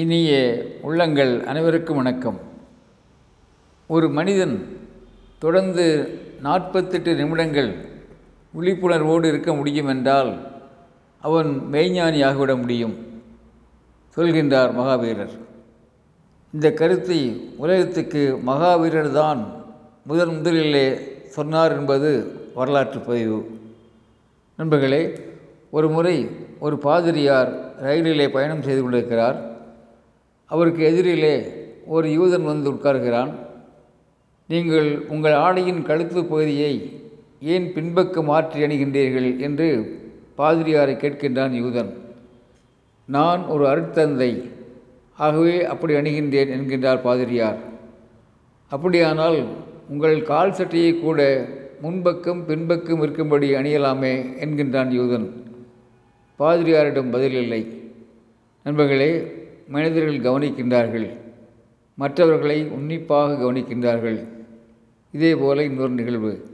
இனிய உள்ளங்கள் அனைவருக்கும் வணக்கம். ஒரு மனிதன் தொடர்ந்து நாற்பத்தெட்டு நிமிடங்கள் விழிப்புணர்வோடு இருக்க முடியும் என்றால் அவன் மெய்ஞானியாகிவிட முடியும் சொல்கின்றார் மகாவீரர். இந்த கருத்தை உலகத்துக்கு மகாவீரர் தான் முதன் முதலிலே சொன்னார் என்பது வரலாற்று பதிவு. நண்பர்களே ஒரு முறை ஒரு பாதிரியார் ரயிலிலே பயணம் செய்து கொண்டிருக்கிறார். அவருக்கு எதிரிலே ஒரு யூதன் வந்து உட்கார்கிறான். நீங்கள் உங்கள் ஆடையின் கழுத்து பகுதியை ஏன் பின்பக்கம் மாற்றி அணிகின்றீர்கள் என்று பாதிரியாரை கேட்கின்றான் யூதன். நான் ஒரு அருட்தந்தை ஆகவே அப்படி அணுகின்றேன் என்கின்றார் பாதிரியார். அப்படியானால் உங்கள் கால் சட்டையை கூட முன்பக்கம் பின்பக்கம் இருக்கும்படி அணியலாமே என்கின்றான் யூதன். பாதிரியாரிடம் பதில் இல்லை. நண்பர்களே மனிதர்கள் கவனிக்கின்றார்கள். மற்றவர்களை உன்னிப்பாக கவனிக்கின்றார்கள். இதே போல இன்னொரு நிகழ்வு.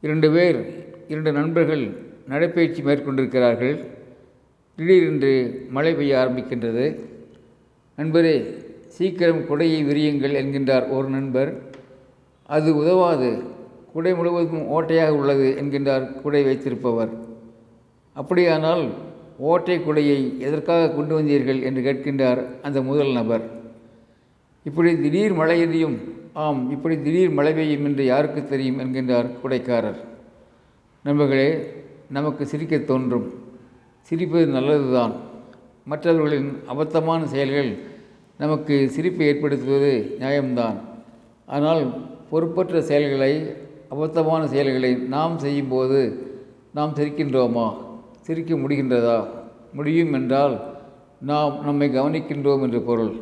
இரண்டு பேர் இரண்டு நண்பர்கள் நடைப்பயிற்சி மேற்கொண்டிருக்கிறார்கள். திடீரென்று மழை பெய்ய ஆரம்பிக்கின்றது. நண்பரே சீக்கிரம் குடையை விரியுங்கள் என்கின்றார் ஒரு நண்பர். அது உதவாது. குடை முழுவதும் ஓட்டையாக உள்ளது என்கின்றார் குடை வைத்திருப்பவர். அப்படியானால் ஓட்டை குடையை எதற்காக கொண்டு வந்தீர்கள் என்று கேட்கின்றார் அந்த முதல் நபர். இப்படி திடீர் மழை எரியும் ஆம் இப்படி திடீர் மழை பெய்யும் என்று யாருக்கு தெரியும் என்கின்றார் குடைக்காரர். நண்பர்களே நமக்கு சிரிக்க தோன்றும். சிரிப்பது நல்லதுதான். மற்றவர்களின் அபத்தமான செயல்கள் நமக்கு சிரிப்பை ஏற்படுத்துவது நியாயம்தான். ஆனால் பொறுப்பற்ற செயல்களை அபத்தமான செயல்களை நாம் செய்யும்போது நாம் சிரிக்கின்றோமா? சிரிக்க முடிகின்றதா? முடியும் என்றால் நாம் நம்மை கவனிக்கின்றோம் என்று பொருள்.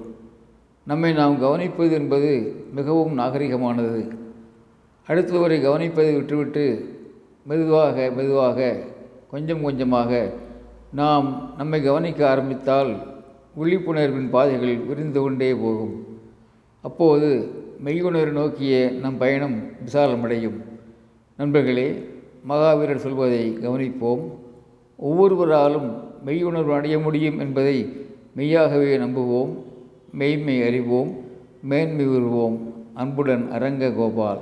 நம்மை நாம் கவனிப்பது என்பது மிகவும் நாகரிகமானது. அடுத்தவரை கவனிப்பதை விட்டுவிட்டு மெதுவாக மெதுவாக கொஞ்சம் கொஞ்சமாக நாம் நம்மை கவனிக்க ஆரம்பித்தால் விழிப்புணர்வின் பாதைகள் விரிந்து கொண்டே போகும். அப்போது மெய்யுணர்வு நோக்கிய நம் பயணம் விசாலமடையும். நண்பர்களே மகாவீரர் சொல்வதை கவனிப்போம். ஒவ்வொருவராலும் மெய்யுணர்வு அடைய முடியும் என்பதை மெய்யாகவே நம்புவோம். மெய்மை அறிவோம். மேன்மை உருவோம். அன்புடன் அரங்க கோபால்.